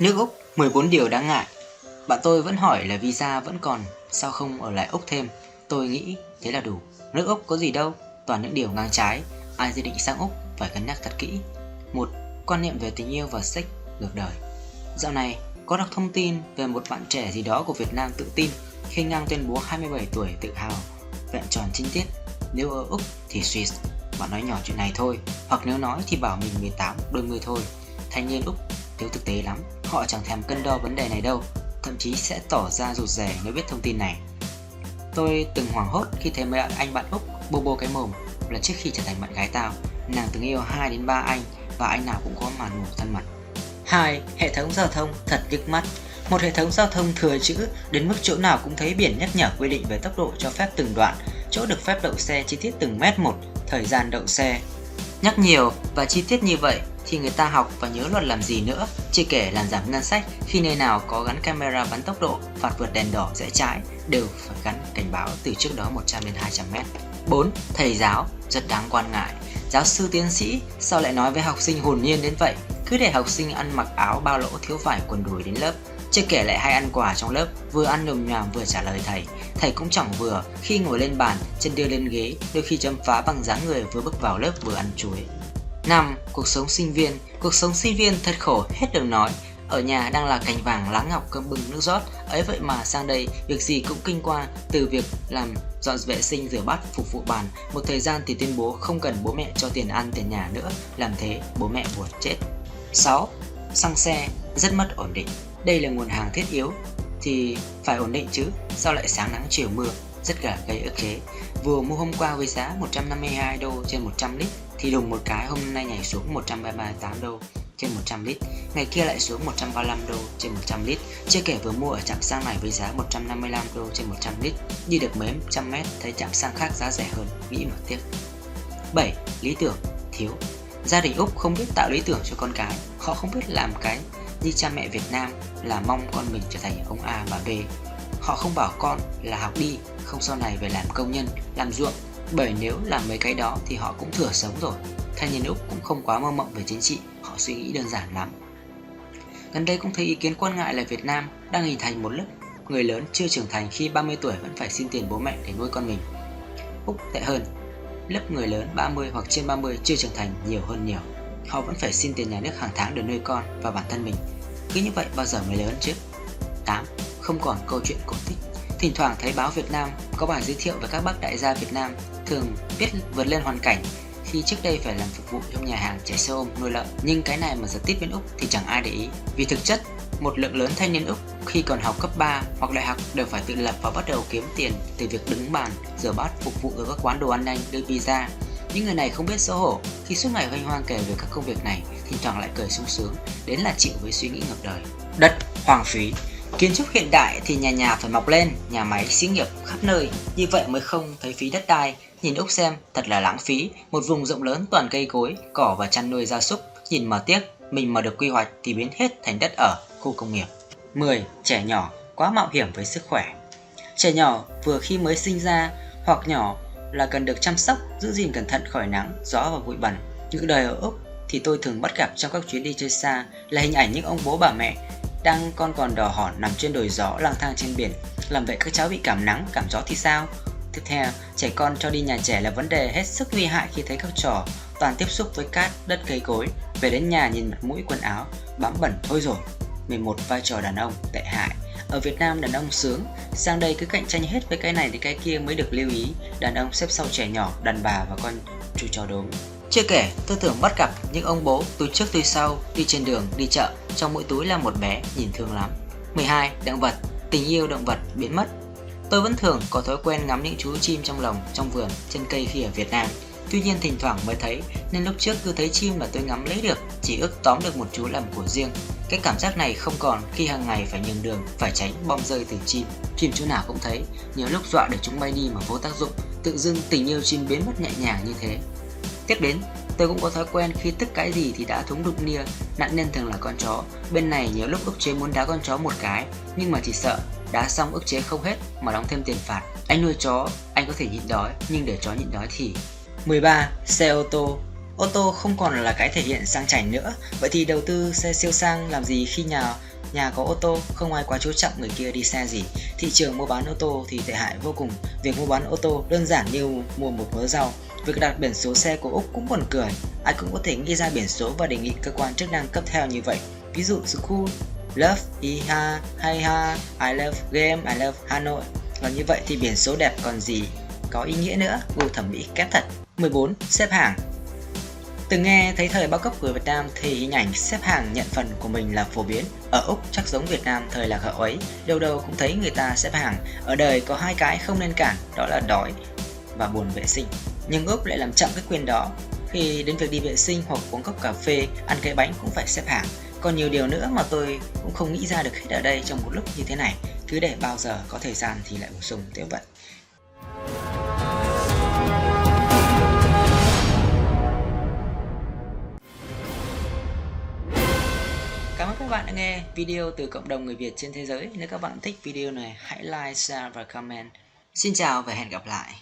Nước Úc 14 điều đáng ngại. Bạn tôi vẫn hỏi là visa vẫn còn, Sao không ở lại Úc thêm? Tôi nghĩ thế là đủ. Nước Úc có gì đâu, Toàn những điều ngang trái. Ai dự định sang Úc phải cân nhắc thật kỹ. Một, Quan niệm về tình yêu và sex ngược đời. Dạo này, có đọc thông tin về một bạn trẻ gì đó của Việt Nam tự tin, khi ngang tuyên bố 27 tuổi tự hào, vẹn tròn chính tiết. Nếu ở Úc thì Swiss. Bạn nói nhỏ chuyện này thôi, hoặc nếu nói thì bảo mình 18 đôi mươi thôi. Thanh niên Úc thiếu thực tế lắm. Họ chẳng thèm cân đo vấn đề này đâu thậm chí sẽ tỏ ra rụt rè nếu biết thông tin này. Tôi từng hoảng hốt khi thấy mấy anh bạn Úc bô bô cái mồm là trước khi trở thành bạn gái tao. Nàng từng yêu 2 đến 3 anh và anh nào cũng có màn ngủ thân mật. 2. Hệ thống giao thông thật nhức mắt. Một hệ thống giao thông thừa chữ đến mức chỗ nào cũng thấy biển nhắc nhở quy định về tốc độ cho phép từng đoạn, chỗ được phép đậu xe chi tiết từng mét một, thời gian đậu xe. Nhắc nhiều và chi tiết như vậy thì người ta học và nhớ luật làm gì nữa, chưa kể làm giảm ngân sách khi nơi nào có gắn camera bắn tốc độ, phạt vượt đèn đỏ rẽ trái đều phải gắn cảnh báo từ trước đó 100 đến 200 mét. 4. Thầy giáo rất đáng quan ngại. Giáo sư tiến sĩ sao lại nói với học sinh hồn nhiên đến vậy? Cứ để học sinh ăn mặc áo bao lỗ thiếu vải quần đùi đến lớp, chưa kể lại hay ăn quà trong lớp, vừa ăn nồm nhòm vừa trả lời thầy. Thầy cũng chẳng vừa, khi ngồi lên bàn, chân đưa lên ghế, đôi khi chấm phá bằng dáng người vừa bước vào lớp vừa ăn chuối. 5. Cuộc sống sinh viên Cuộc sống sinh viên thật khổ hết đường nói. Ở nhà đang là cành vàng lá ngọc cơm bưng nước rót, ấy vậy mà sang đây việc gì cũng kinh qua, từ việc làm dọn vệ sinh rửa bát phục vụ bàn, một thời gian thì tuyên bố không cần bố mẹ cho tiền ăn tiền nhà nữa, làm thế bố mẹ buồn chết. 6. Xăng xe rất mất ổn định đây là nguồn hàng thiết yếu thì phải ổn định chứ, sao lại sáng nắng chiều mưa, rất cả gây ức chế. Vừa mua hôm qua với giá 152 đô trên 100 lít thì đùng một cái hôm nay nhảy xuống 138 đô trên 100 lít, ngày kia lại xuống 135 đô trên 100 lít. Chưa kể vừa mua ở trạm xăng này với giá 155 đô trên 100 lít, đi được mấy trăm mét thấy trạm xăng khác giá rẻ hơn, nghĩ mà tiếc. 7. Lý tưởng thiếu Gia đình Úc không biết tạo lý tưởng cho con cái, họ không biết làm cái như cha mẹ Việt Nam là mong con mình trở thành ông A bà B. Họ không bảo con là học đi, không sau này về làm công nhân, làm ruộng, bởi nếu làm mấy cái đó thì họ cũng thừa sống rồi. Thanh niên Úc cũng không quá mơ mộng về chính trị, họ suy nghĩ đơn giản lắm. Gần đây cũng thấy ý kiến quan ngại là Việt Nam đang hình thành một lớp người lớn chưa trưởng thành khi 30 tuổi vẫn phải xin tiền bố mẹ để nuôi con mình. Úc tệ hơn, lớp người lớn 30 hoặc trên 30 chưa trưởng thành nhiều hơn nhiều họ vẫn phải xin tiền nhà nước hàng tháng để nuôi con và bản thân mình. Cứ như vậy bao giờ mới lớn chứ? 8. Không còn câu chuyện cổ tích Thỉnh thoảng thấy báo Việt Nam có bài giới thiệu về các bác đại gia Việt Nam thường biết vượt lên hoàn cảnh khi trước đây phải làm phục vụ trong nhà hàng chạy xe ôm nuôi lợn. Nhưng cái này mà giật tít bên Úc thì chẳng ai để ý. Vì thực chất một lượng lớn thanh niên Úc khi còn học cấp 3 hoặc đại học đều phải tự lập và bắt đầu kiếm tiền từ việc đứng bàn, rửa bát phục vụ ở các quán đồ ăn nhanh đưa pizza. Những người này không biết xấu hổ. Khi suốt ngày hoanh hoang kể về các công việc này, thỉnh thoảng lại cười sung sướng, đến là chịu với suy nghĩ ngược đời. Đất, hoang phí. Kiến trúc hiện đại thì nhà nhà phải mọc lên, nhà máy, xí nghiệp khắp nơi, như vậy mới không thấy phí đất đai. Nhìn Úc xem, thật là lãng phí, một vùng rộng lớn toàn cây cối, cỏ và chăn nuôi gia súc, nhìn mà tiếc, mình mà được quy hoạch thì biến hết thành đất ở, khu công nghiệp. 10. Trẻ nhỏ, quá mạo hiểm với sức khỏe Trẻ nhỏ vừa khi mới sinh ra hoặc nhỏ là cần được chăm sóc, giữ gìn cẩn thận khỏi nắng, gió và bụi bẩn. Những đời ở Úc thì tôi thường bắt gặp trong các chuyến đi chơi xa là hình ảnh những ông bố bà mẹ đang con còn đỏ hỏn nằm trên đồi gió lang thang trên biển. Làm vậy các cháu bị cảm nắng, cảm gió thì sao? Tiếp theo, trẻ con cho đi nhà trẻ là vấn đề hết sức nguy hại khi thấy các trò toàn tiếp xúc với cát, đất cây cối. Về đến nhà nhìn mặt mũi quần áo, bám bẩn thôi rồi. 11 vai trò đàn ông tệ hại ở Việt Nam đàn ông sướng, sang đây cứ cạnh tranh hết với cái này thì cái kia mới được lưu ý, đàn ông xếp sau trẻ nhỏ, đàn bà và con chú chó đốm. Chưa kể, tôi tưởng bắt gặp những ông bố túi trước túi sau, đi trên đường, đi chợ, trong mỗi túi là một bé, nhìn thương lắm. 12. Động vật, tình yêu động vật biến mất. Tôi vẫn thường có thói quen ngắm những chú chim trong lồng, trong vườn, trên cây khi ở Việt Nam. Tuy nhiên thỉnh thoảng mới thấy, nên lúc trước cứ thấy chim là tôi ngắm lấy được, chỉ ước tóm được một chú làm của riêng. Cái cảm giác này không còn khi hàng ngày phải nhường đường, phải tránh bom rơi từ chim. Chim chỗ nào cũng thấy, nhiều lúc dọa để chúng bay đi mà vô tác dụng, tự dưng tình yêu chim biến mất nhẹ nhàng như thế. Tiếp đến, tôi cũng có thói quen khi tức cái gì thì đã thúng đụng nia, nạn nhân thường là con chó. Bên này nhiều lúc ức chế muốn đá con chó một cái, nhưng mà chỉ sợ đá xong ức chế không hết mà đóng thêm tiền phạt. Anh nuôi chó, anh có thể nhịn đói, nhưng để chó nhịn đói thì 13. Xe ô tô Ô tô không còn là cái thể hiện sang chảnh nữa Vậy thì đầu tư xe siêu sang làm gì khi nhà nhà có ô tô, không ai quá chú trọng người kia đi xe gì. Thị trường mua bán ô tô thì tệ hại vô cùng. Việc mua bán ô tô đơn giản như mua một mớ rau. Việc đặt biển số xe của Úc cũng buồn cười. Ai cũng có thể ghi ra biển số và đề nghị cơ quan chức năng cấp theo như vậy. Ví dụ school, love, iha, hay ha, I love game, I love Hanoi. và như vậy thì biển số đẹp còn gì có ý nghĩa nữa, gu thẩm mỹ kém thật. 14. Xếp hàng Từng nghe thấy thời bao cấp của Việt Nam thì hình ảnh xếp hàng nhận phần của mình là phổ biến. Ở Úc chắc giống Việt Nam thời lạc hậu ấy, đâu đâu cũng thấy người ta xếp hàng. Ở đời có hai cái không nên cản, đó là đói và buồn vệ sinh. Nhưng ước lại làm chậm cái quyền đó. Khi đến việc đi vệ sinh hoặc uống cốc cà phê, ăn cái bánh cũng phải xếp hàng. Còn nhiều điều nữa mà tôi cũng không nghĩ ra được hết ở đây trong một lúc như thế này. Cứ để bao giờ có thời gian thì lại bổ sung tiếp vậy. Cảm ơn các bạn đã nghe video từ cộng đồng người Việt trên thế giới. Nếu các bạn thích video này, hãy like, share và comment. Xin chào và hẹn gặp lại.